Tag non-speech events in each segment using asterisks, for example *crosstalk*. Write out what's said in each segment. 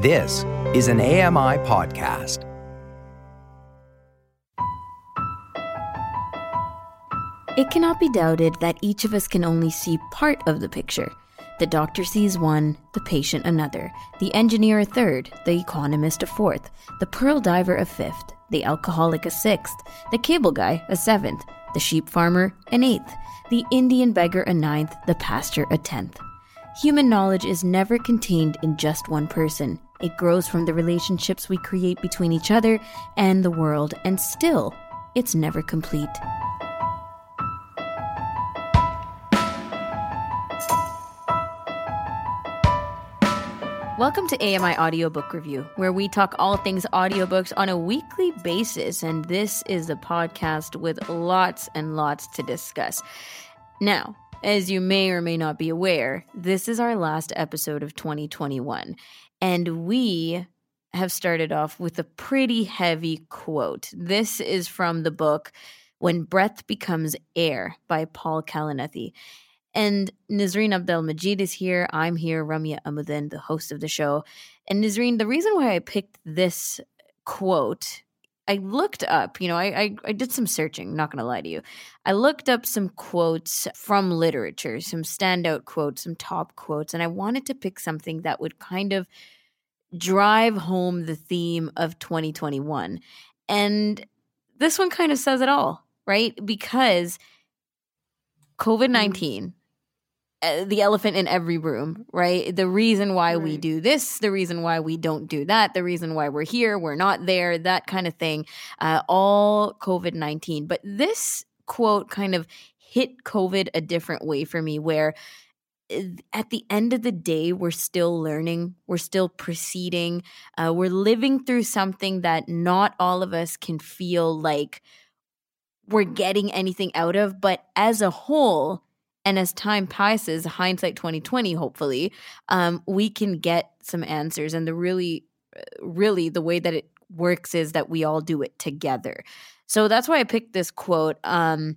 This is an AMI podcast. It cannot be doubted that each of us can only see part of the picture. The doctor sees one, the patient another, the engineer a third, the economist a fourth, the pearl diver a fifth, the alcoholic a sixth, the cable guy a seventh, the sheep farmer an eighth, the Indian beggar a ninth, the pastor a tenth. Human knowledge is never contained in just one person. It grows from the relationships we create between each other and the world, and still, it's never complete. Welcome to AMI Audiobook Review, where we talk all things audiobooks on a weekly basis. And this is a podcast with lots and lots to discuss. Now, as you may or may not be aware, this is our last episode of 2021. And we have started off with a pretty heavy quote. This is from the book When Breath Becomes Air by Paul Kalanithi. And Nazreen Abdel Majid is here. I'm here, Ramya Amuddin, the host of the show. And Nazreen, the reason why I picked this quote, I looked up, you know, I, I, I did some searching, not going to lie to you. I looked up some quotes from literature, some standout quotes, some top quotes, and I wanted to pick something that would kind of drive home the theme of 2021. And this one kind of says it all, right? Because COVID 19 uh, the elephant in every room, right? The reason why right. we do this, the reason why we don't do that, the reason why we're here, we're not there, that kind of thing, uh, all COVID 19. But this quote kind of hit COVID a different way for me, where uh, at the end of the day, we're still learning, we're still proceeding, uh, we're living through something that not all of us can feel like we're getting anything out of. But as a whole, and as time passes, hindsight 2020, hopefully, um, we can get some answers. And the really, uh, really, the way that it works is that we all do it together. So that's why I picked this quote. Um,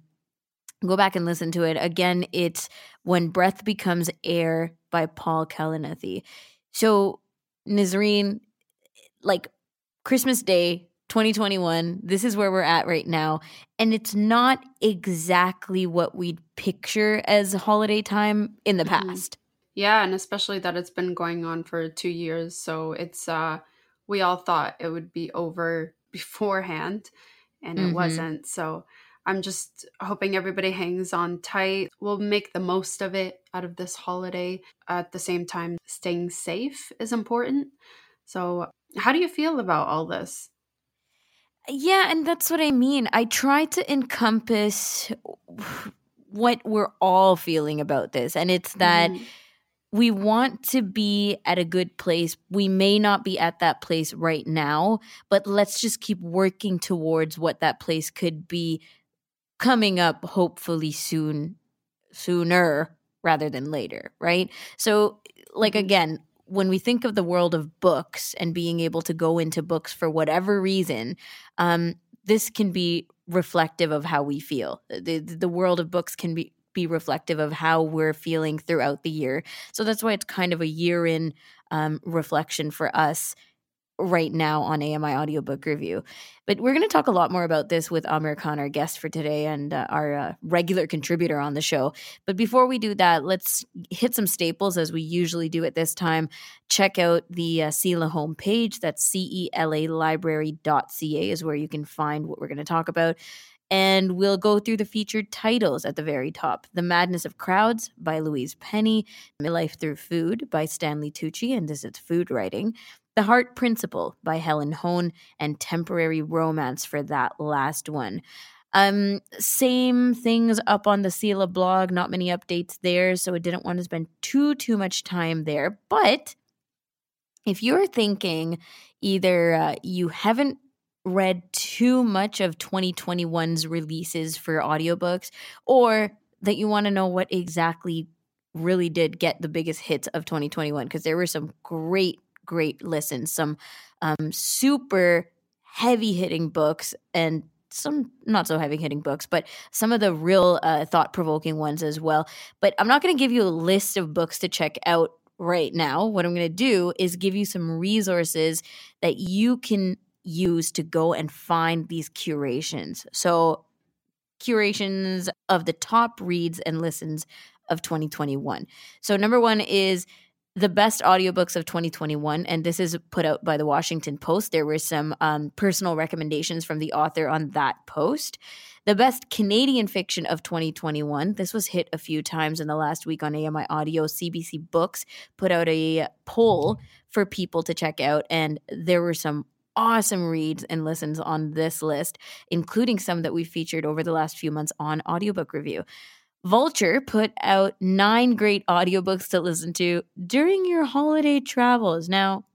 go back and listen to it. Again, it's When Breath Becomes Air by Paul Kalanithi. So, Nazreen, like Christmas Day, 2021. This is where we're at right now. And it's not exactly what we'd picture as holiday time in the mm-hmm. past. Yeah, and especially that it's been going on for 2 years, so it's uh we all thought it would be over *laughs* beforehand and it mm-hmm. wasn't. So I'm just hoping everybody hangs on tight. We'll make the most of it out of this holiday. At the same time, staying safe is important. So, how do you feel about all this? Yeah, and that's what I mean. I try to encompass what we're all feeling about this, and it's that mm-hmm. we want to be at a good place. We may not be at that place right now, but let's just keep working towards what that place could be coming up hopefully soon sooner rather than later, right? So like mm-hmm. again, when we think of the world of books and being able to go into books for whatever reason, um, this can be reflective of how we feel. The, the world of books can be be reflective of how we're feeling throughout the year. So that's why it's kind of a year in um, reflection for us right now on AMI Audiobook Review. But we're going to talk a lot more about this with Amir Khan, our guest for today and uh, our uh, regular contributor on the show. But before we do that, let's hit some staples as we usually do at this time. Check out the uh, CELA homepage. That's C-E-L-A library.ca is where you can find what we're going to talk about. And we'll go through the featured titles at the very top The Madness of Crowds by Louise Penny, My Life Through Food by Stanley Tucci, and this is food writing. The Heart Principle by Helen Hoang and Temporary Romance for that last one. Um, same things up on the CELA blog, not many updates there, so I didn't want to spend too too much time there. But if you're thinking either uh, you haven't read too much of 2021's releases for audiobooks or that you want to know what exactly really did get the biggest hits of 2021 because there were some great great listens, some um, super heavy hitting books and some not so heavy hitting books, but some of the real uh, thought provoking ones as well. But I'm not going to give you a list of books to check out right now, what I'm going to do is give you some resources that you can use to go and find these curations. So, curations of the top reads and listens of 2021. So, number one is the best audiobooks of 2021 and this is put out by the washington post. There were some um, personal recommendations from the author on that post. The best canadian fiction of 2021 this was hit a few times in the last week on ami audio cbc books put out a poll for people to check out and there were some awesome reads and listens on this list including some that we featured over the last few months on audiobook review Vulture put out nine great audiobooks to listen to during your holiday travels. Now,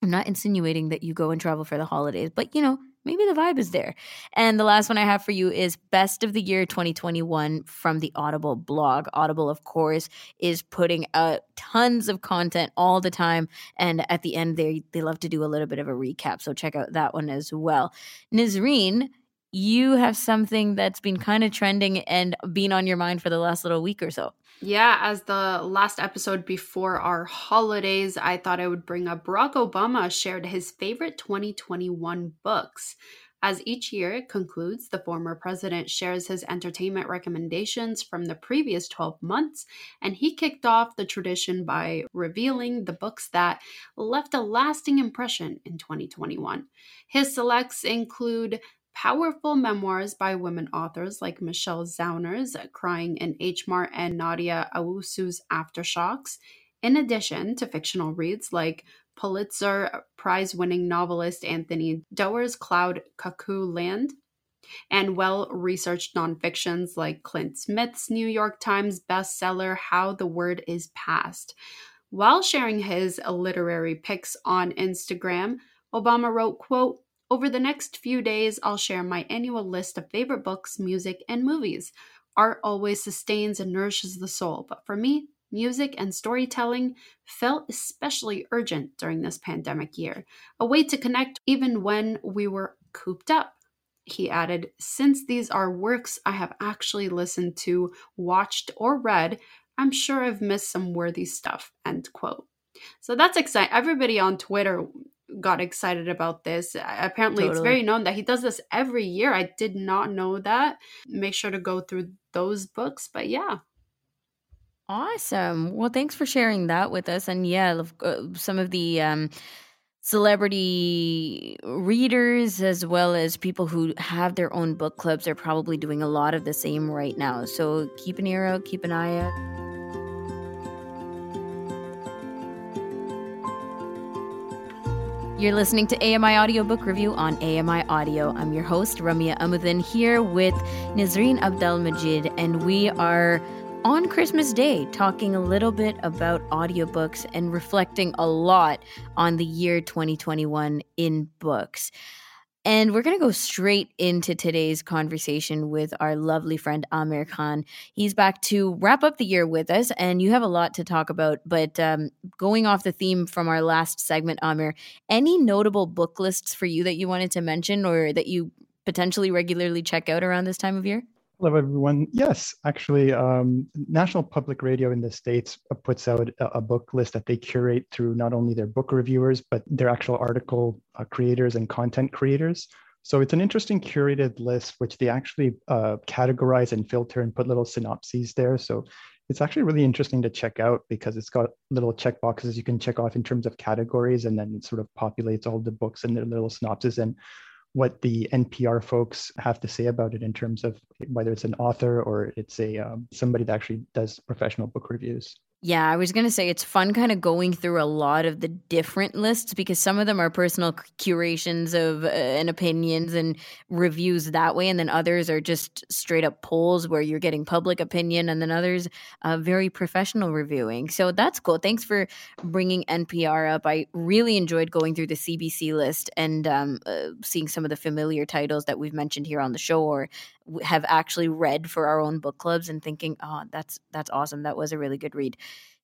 I'm not insinuating that you go and travel for the holidays, but you know, maybe the vibe is there. And the last one I have for you is Best of the Year 2021 from the Audible blog. Audible, of course, is putting out tons of content all the time. And at the end, they, they love to do a little bit of a recap. So check out that one as well. Nazreen you have something that's been kind of trending and been on your mind for the last little week or so. Yeah, as the last episode before our holidays, I thought I would bring up Barack Obama shared his favorite 2021 books. As each year concludes, the former president shares his entertainment recommendations from the previous 12 months, and he kicked off the tradition by revealing the books that left a lasting impression in 2021. His selects include powerful memoirs by women authors like Michelle Zauner's Crying in H Mart and Nadia Owusu's Aftershocks, in addition to fictional reads like Pulitzer Prize winning novelist Anthony Doerr's Cloud Cuckoo Land, and well researched nonfictions like Clint Smith's New York Times bestseller How the Word is Passed. While sharing his literary picks on Instagram, Obama wrote, quote, over the next few days, I'll share my annual list of favorite books, music, and movies. Art always sustains and nourishes the soul, but for me, music and storytelling felt especially urgent during this pandemic year, a way to connect even when we were cooped up. He added, Since these are works I have actually listened to, watched, or read, I'm sure I've missed some worthy stuff. End quote. So that's exciting. Everybody on Twitter got excited about this. Apparently, totally. it's very known that he does this every year. I did not know that. Make sure to go through those books. But yeah. Awesome. Well, thanks for sharing that with us. And yeah, some of the um, celebrity readers, as well as people who have their own book clubs, are probably doing a lot of the same right now. So keep an ear out, keep an eye out. You're listening to AMI Audiobook Review on AMI Audio. I'm your host, Ramya Amuddin, here with Nazreen Abdel Majid, and we are on Christmas Day talking a little bit about audiobooks and reflecting a lot on the year 2021 in books. And we're going to go straight into today's conversation with our lovely friend Amir Khan. He's back to wrap up the year with us, and you have a lot to talk about. But um, going off the theme from our last segment, Amir, any notable book lists for you that you wanted to mention or that you potentially regularly check out around this time of year? Hello, everyone. Yes, actually, um, National Public Radio in the States uh, puts out a, a, book list that they curate through not only their book reviewers, but their actual article uh, creators and content creators. So it's an interesting curated list, which they actually uh, categorize and filter and put little synopses there. So it's actually really interesting to check out because it's got little check boxes you can check off in terms of categories, and then it sort of populates all the books and their little synopses. And what the NPR folks have to say about it in terms of whether it's an author or it's a um, somebody that actually does professional book reviews. Yeah, I was going to say it's fun kind of going through a lot of the different lists because some of them are personal curations of uh, and opinions and reviews that way. And then others are just straight up polls where you're getting public opinion. And then others, uh, very professional reviewing. So that's cool. Thanks for bringing NPR up. I really enjoyed going through the CBC list and um, uh, seeing some of the familiar titles that we've mentioned here on the show or have actually read for our own book clubs and thinking, oh, that's that's awesome. That was a really good read.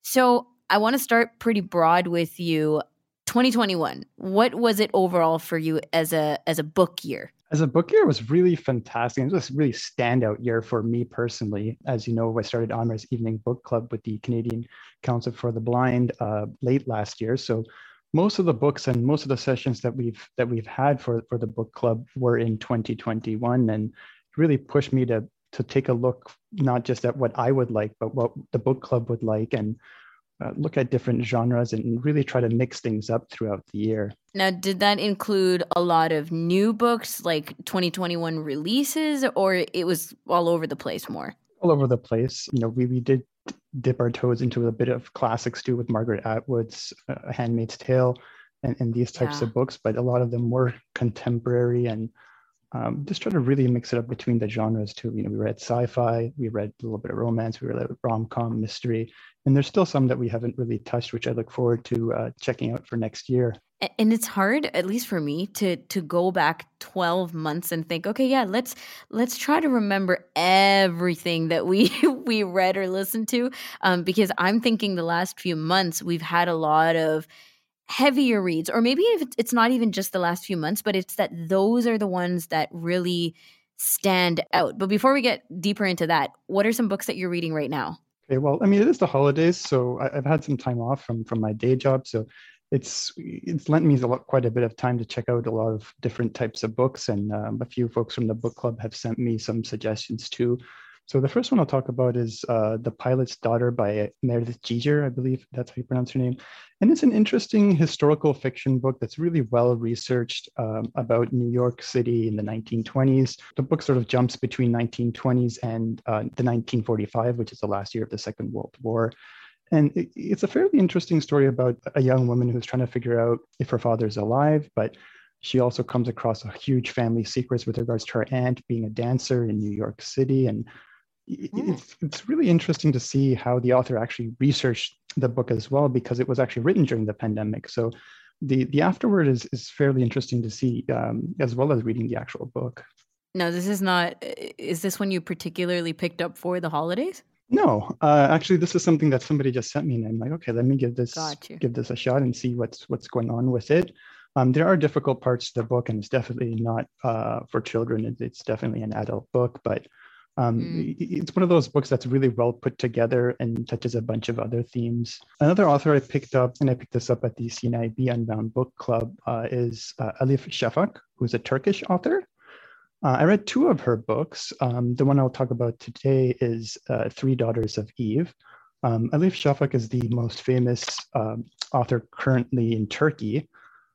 So I want to start pretty broad with you. 2021. What was it overall for you as a as a book year? As a book year, was really fantastic. It was a really standout year for me personally. As you know, I started Amra's Evening Book Club with the Canadian Council for the Blind uh, late last year. So most of the books and most of the sessions that we've that we've had for for the book club were in 2021 and really pushed me to to take a look not just at what I would like, but what the book club would like, and uh, look at different genres and really try to mix things up throughout the year. Now, did that include a lot of new books, like 2021 releases, or it was all over the place more? All over the place. You know, we, we did dip our toes into a bit of classics too with Margaret Atwood's uh, Handmaid's Tale and, and these types yeah. of books, but a lot of them were contemporary and um, just try to really mix it up between the genres too. You know, we read sci-fi, we read a little bit of romance, we read rom-com, mystery, and there's still some that we haven't really touched, which I look forward to uh, checking out for next year. And it's hard, at least for me, to to go back 12 months and think, okay, yeah, let's let's try to remember everything that we *laughs* we read or listened to, um, because I'm thinking the last few months we've had a lot of heavier reads, or maybe if it's not even just the last few months, but it's that those are the ones that really stand out. But before we get deeper into that, what are some books that you're reading right now? Okay, well, I mean, it is the holidays, so I, have had some time off from from my day job, so it's it's lent me a lot, quite a bit of time to check out a lot of different types of books, and um, a few folks from the book club have sent me some suggestions too. So the first one I'll talk about is uh, The Pilot's Daughter by Meredith Jeter, I believe that's how you pronounce her name. And it's an interesting historical fiction book that's really well researched um, about New York City in the 1920s. The book sort of jumps between 1920s and uh, the 1945, which is the last year of the Second World War. And it, it's a fairly interesting story about a young woman who's trying to figure out if her father's alive, but she also comes across a huge family secrets with regards to her aunt being a dancer in New York City and. It's, it's really interesting to see how the author actually researched the book as well because it was actually written during the pandemic. So the the afterword is is fairly interesting to see um, as well as reading the actual book. No this is not is this one you particularly picked up for the holidays? No uh, actually this is something that somebody just sent me and i'm like okay let me give this give this a shot and see what's what's going on with it. Um, there are difficult parts to the book and it's definitely not uh, for children. It's definitely an adult book but um, mm. It's one of those books that's really well put together and touches a bunch of other themes. Another author I picked up, and I picked this up at the CNIB Unbound Book Club, uh, is uh, Elif Shafak, who's a Turkish author. Uh, I read two of her books. Um, the one I'll talk about today is uh, Three Daughters of Eve. Um, Elif Shafak is the most famous um, author currently in Turkey.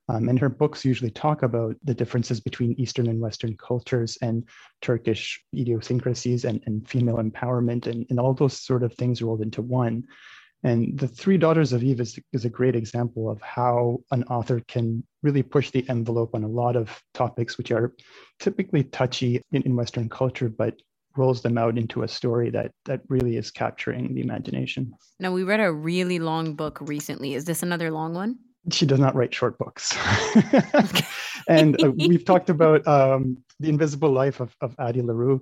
Um, and her books usually talk about the differences between Eastern and Western cultures and Turkish idiosyncrasies and, and female empowerment and, and all those sort of things rolled into one. And The Three Daughters of Eve is, is a great example of how an author can really push the envelope on a lot of topics which are typically touchy in, in Western culture, but rolls them out into a story that that really is capturing the imagination. Now we read a really long book recently. Is this another long one? She does not write short books. *laughs* and uh, we've talked about um, the invisible life of, of Addie LaRue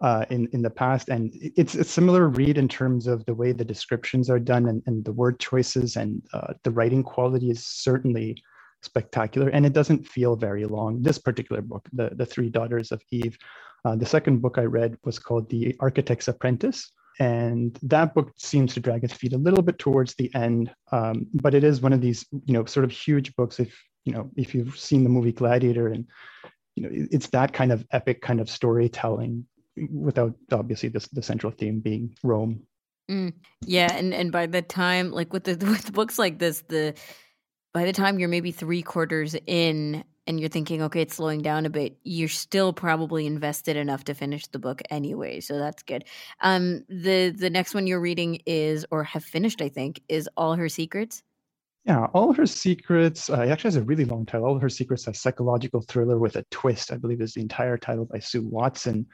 uh, in, in the past. And it's a similar read in terms of the way the descriptions are done and, and the word choices and uh, the writing quality is certainly spectacular. And it doesn't feel very long. This particular book, The, the Three Daughters of Eve, uh, the second book I read was called The Architect's Apprentice and that book seems to drag its feet a little bit towards the end um, but it is one of these you know sort of huge books if you know if you've seen the movie gladiator and you know it's that kind of epic kind of storytelling without obviously this the central theme being rome. Mm, yeah and and by the time like with the *laughs* with books like this the by the time you're maybe three quarters in and you're thinking, okay, it's slowing down a bit, you're still probably invested enough to finish the book anyway. So that's good. Um, the the next one you're reading is, or have finished, I think, is All Her Secrets. Yeah, All Her Secrets. Uh, it actually has a really long title. All Her Secrets, a psychological thriller with a twist. I believe is the entire title by Sue Watson.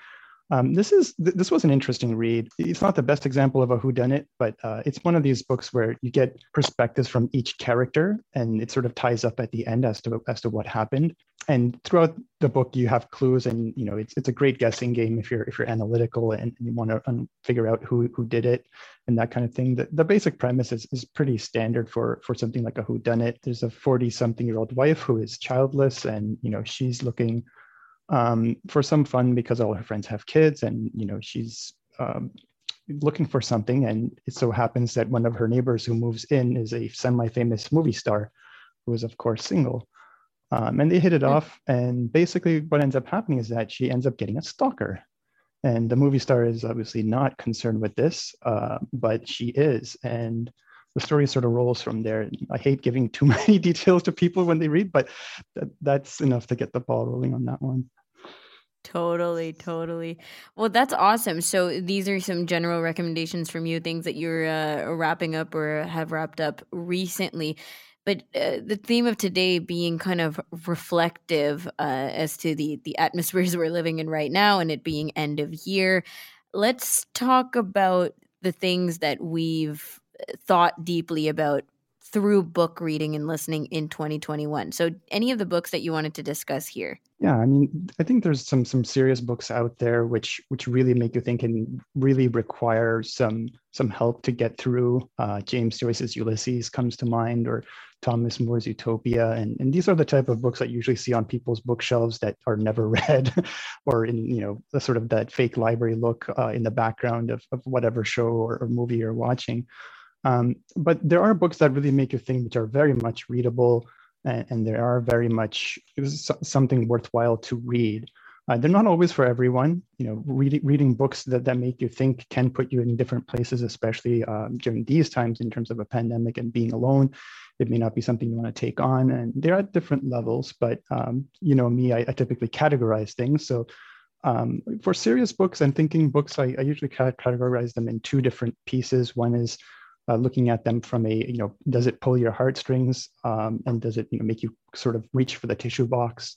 Um, this is th- this was an interesting read. It's not the best example of a whodunit, but uh, it's one of these books where you get perspectives from each character, and it sort of ties up at the end as to as to what happened. And throughout the book, you have clues, and you know it's it's a great guessing game if you're if you're analytical and, you want to um, figure out who who did it and that kind of thing. The, the basic premise is, is pretty standard for for something like a whodunit. There's a 40 something year old wife who is childless, and you know she's looking um, for some fun because all her friends have kids and you know she's um, looking for something. And it so happens that one of her neighbors who moves in is a semi-famous movie star who is of course single. Um, and they hit it off. And basically what ends up happening is that she ends up getting a stalker. And the movie star is obviously not concerned with this uh, but she is. And the story sort of rolls from there. I hate giving too *laughs* many details to people when they read, but that, that's enough to get the ball rolling on that one. Totally, totally. Well, that's awesome. So these are some general recommendations from you, things that you're uh, wrapping up or have wrapped up recently. But uh, the theme of today being kind of reflective uh, as to the the atmospheres *laughs* we're living in right now, and it being end of year. Let's talk about the things that we've thought deeply about through book reading and listening in 2021. So, any of the books that you wanted to discuss here? Yeah, I mean, I think there's some some serious books out there which which really make you think and really require some some help to get through. Uh, James Joyce's Ulysses comes to mind, or Thomas More's Utopia, and and these are the type of books that you usually see on people's bookshelves that are never *laughs* read, or in you know the sort of that fake library look uh, in the background of of whatever show or, or movie you're watching. Um, but there are books that really make you think, which are very much readable, and, and there are very much something worthwhile to read. Uh, they're not always for everyone. You know, reading reading books that, that make you think can put you in different places, especially um, during these times in terms of a pandemic and being alone. It may not be something you want to take on, and they're at different levels. But um, you know, me, I, I, typically categorize things. So um, for serious books and thinking books, I, I usually categorize them in two different pieces. One is uh, looking at them from a you know does it pull your heartstrings um, and does it you know make you sort of reach for the tissue box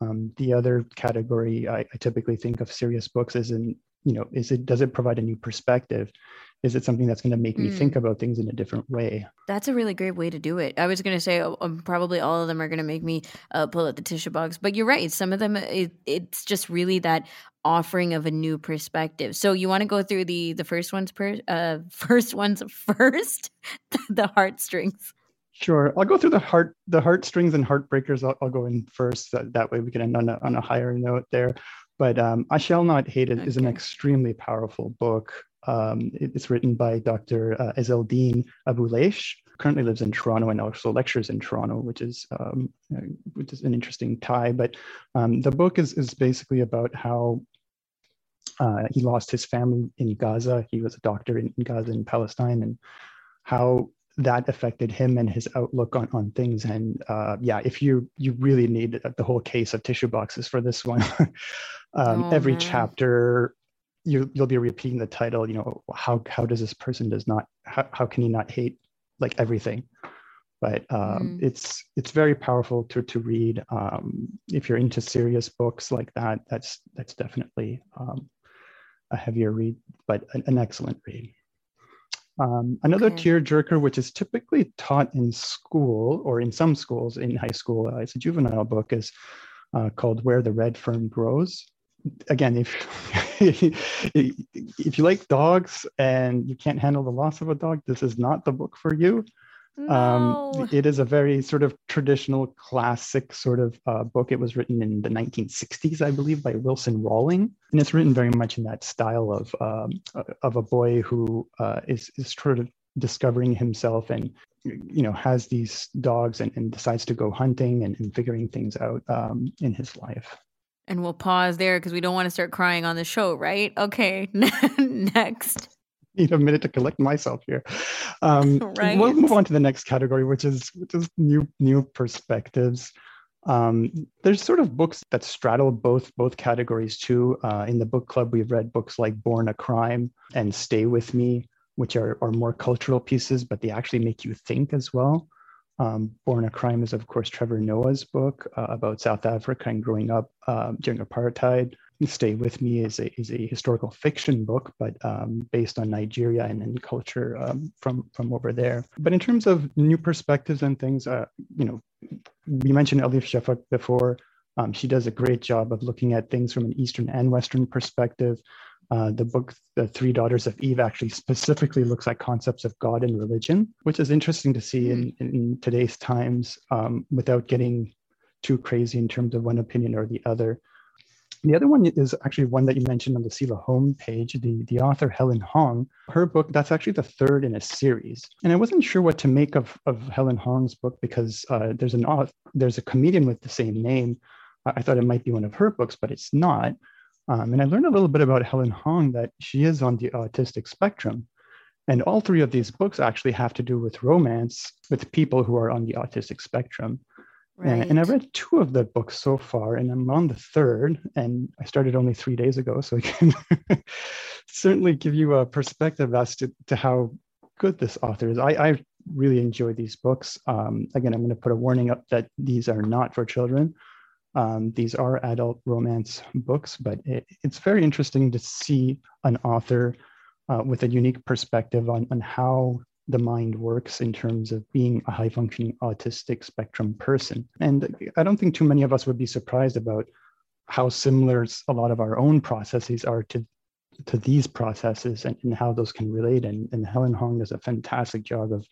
um, the other category I, I, typically think of serious books is in you know is it does it provide a new perspective is it something that's going to make mm. me think mm. about things in a different way that's a really great way to do it i was going to say um, probably all of them are going to make me uh, pull out the tissue box but you're right some of them it, it's just really that offering of a new perspective so you want to go through the the first ones per uh *laughs* first ones first *laughs* the heartstrings Sure, I'll go through the heart, the heartstrings and heartbreakers. I'll, I'll go in first. That, that way we can end on a, on a higher note there. But um, I Shall Not Hate It okay. is an extremely powerful book. Um, it's written by Dr. Uh, Izzeldin Abuelaish, currently lives in Toronto and also lectures in Toronto, which is um, uh, which is an interesting tie. But um, the book is is basically about how uh, he lost his family in Gaza. He was a doctor in, in Gaza in Palestine, and how that affected him and his outlook on, on things. And uh, yeah, if you you really need the whole case of tissue boxes for this one, *laughs* um, oh, every man. chapter you you'll be repeating the title. You know how how does this person does not how, how can he not hate like everything? But um, mm. it's it's very powerful to to read. Um, if you're into serious books like that, that's that's definitely um, a heavier read, but an, an excellent read. Um, another okay. tearjerker, which is typically taught in school or in some schools in high school, uh, it's a juvenile book, is uh, called Where the Red Fern Grows. Again, if *laughs* if you like dogs and you can't handle the loss of a dog, this is not the book for you. Um, no. Um, it is a very sort of traditional, classic sort of uh, book. It was written in the 1960s, I believe, by Wilson Rawling, and it's written very much in that style of um, of a boy who uh, is is sort of discovering himself and you know has these dogs and, and decides to go hunting and, and figuring things out um, in his life. And we'll pause there because we don't want to start crying on the show, right? Okay, *laughs* next need a minute to collect myself here. Um, *laughs* right. We'll move on to the next category, which is which is new new perspectives. Um, there's sort of books that straddle both both categories too. Uh, in the book club, we've read books like Born a Crime and Stay with Me, which are are more cultural pieces, but they actually make you think as well. Um, Born a Crime is, of course, Trevor Noah's book uh, about South Africa and growing up uh, during apartheid. Stay With Me is a, is a historical fiction book, but um, based on Nigeria and, and culture um, from, from over there. But in terms of new perspectives and things, uh, you know, we mentioned Elif Shafak before. Um, she does a great job of looking at things from an Eastern and Western perspective. Uh, the book, The Three Daughters of Eve, actually specifically looks at concepts of God and religion, which is interesting to see in, hmm. in today's times um, without getting too crazy in terms of one opinion or the other. The other one is actually one that you mentioned on the CELA homepage, the, the author Helen Hong. Her book, that's actually the third in a series. And I wasn't sure what to make of, of Helen Hong's book because uh, there's, an, there's a comedian with the same name. I thought it might be one of her books, but it's not. Um, and I learned a little bit about Helen Hong that she is on the autistic spectrum. And all three of these books actually have to do with romance with people who are on the autistic spectrum. Right. And I read two of the books so far, and I'm on the third, and I started only three days ago. So I can *laughs* certainly give you a perspective as to, to how good this author is. I, I really enjoy these books. Um, again, I'm going to put a warning up that these are not for children. Um, these are adult romance books, but it, it's very interesting to see an author uh, with a unique perspective on, on how the mind works in terms of being a high functioning autistic spectrum person. And I don't think too many of us would be surprised about how similar a lot of our own processes are to to these processes and, and how those can relate. And, and Helen Hong does a fantastic job of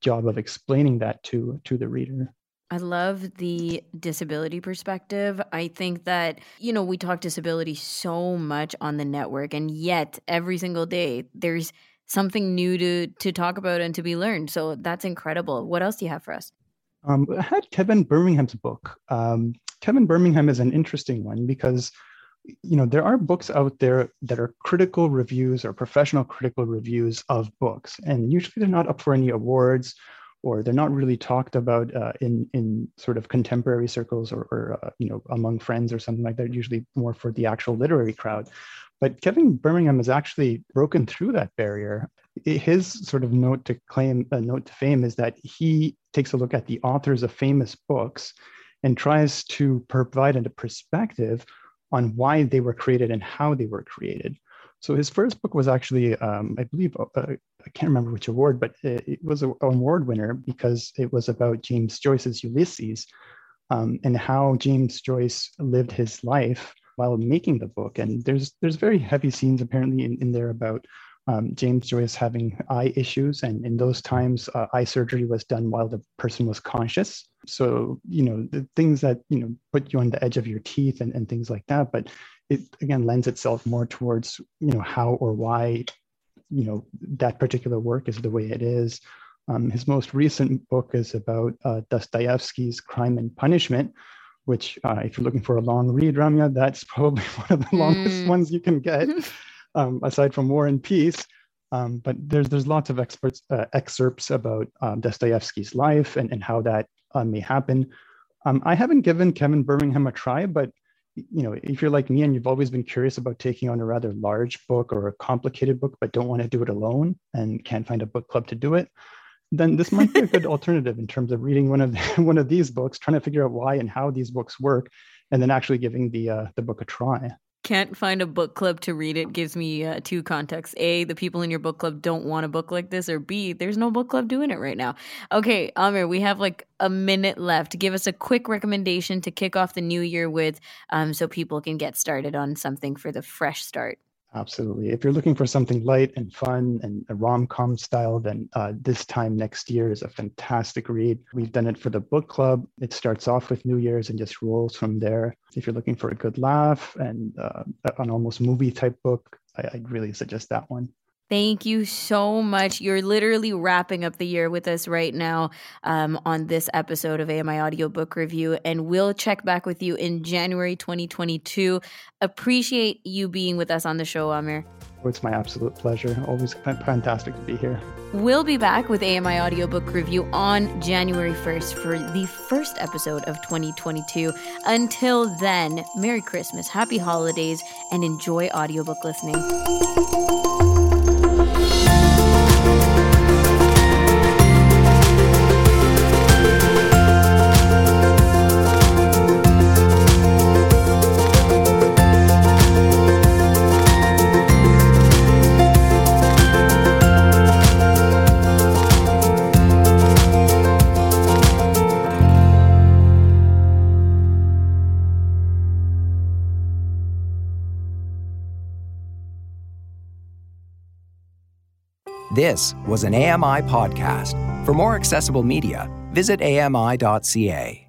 job of explaining that to to the reader. I love the disability perspective. I think that, you know, we talk disability so much on the network, and yet every single day there's something new to to talk about and to be learned. So that's incredible. What else do you have for us? Um, I had Kevin Birmingham's book. Um, Kevin Birmingham is an interesting one because you know there are books out there that are critical reviews or professional critical reviews of books, and usually they're not up for any awards or they're not really talked about uh, in in sort of contemporary circles or, or uh, you know among friends or something like that. Usually more for the actual literary crowd. But Kevin Birmingham has actually broken through that barrier. His sort of note to claim, a note to fame, is that he takes a look at the authors of famous books and tries to provide a perspective on why they were created and how they were created. So his first book was actually, um, I believe, uh, I can't remember which award, but it, it was an award winner because it was about James Joyce's Ulysses um, and how James Joyce lived his life while making the book. And there's there's very heavy scenes apparently in, in there about um, James Joyce having eye issues, and in those times, uh, eye surgery was done while the person was conscious. So you know the things that you know put you on the edge of your teeth and, and things like that. But it again lends itself more towards you know how or why you know that particular work is the way it is. Um, his most recent book is about uh, Dostoevsky's Crime and Punishment, which uh, if you're looking for a long read, Ramya, that's probably *laughs* one of the longest mm. ones you can get, *laughs* um, aside from War and Peace. Um, but there's there's lots of experts uh, excerpts about um, Dostoevsky's life and, and how that uh, may happen. Um, I haven't given Kevin Birmingham a try, but you know, if you're like me and you've always been curious about taking on a rather large book or a complicated book, but don't want to do it alone and can't find a book club to do it, then this might be a good *laughs* alternative in terms of reading one of *laughs* one of these books, trying to figure out why and how these books work, and then actually giving the uh, the book a try. Can't find a book club to read it gives me uh, two contexts: a, the people in your book club don't want a book like this, or b, there's no book club doing it right now. Okay, Amir, we have like a minute left. Give us a quick recommendation to kick off the new year with, um, so people can get started on something for the fresh start. Absolutely. If you're looking for something light and fun and a rom com style, then uh, this time next year is a fantastic read. We've done it for the book club. It starts off with New Year's and just rolls from there. If you're looking for a good laugh and uh, an almost movie type book, I, I'd really suggest that one. Thank you so much. You're literally wrapping up the year with us right now um, on this episode of AMI Audiobook Review, and we'll check back with you in January 2022. Appreciate you being with us on the show, Amir. Oh, it's my absolute pleasure. Always fantastic to be here. We'll be back with AMI Audiobook Review on January 1st for the first episode of 2022. Until then, Merry Christmas, Happy Holidays, and enjoy audiobook listening. This was an AMI podcast. For more accessible media, visit AMI.ca.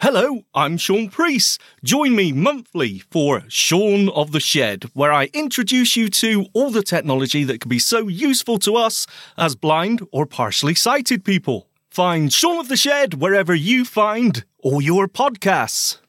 Hello, I'm Sean Priest. Join me monthly for Sean of the Shed, where I introduce you to all the technology that can be so useful to us as blind or partially sighted people. Find Sean of the Shed wherever you find all your podcasts.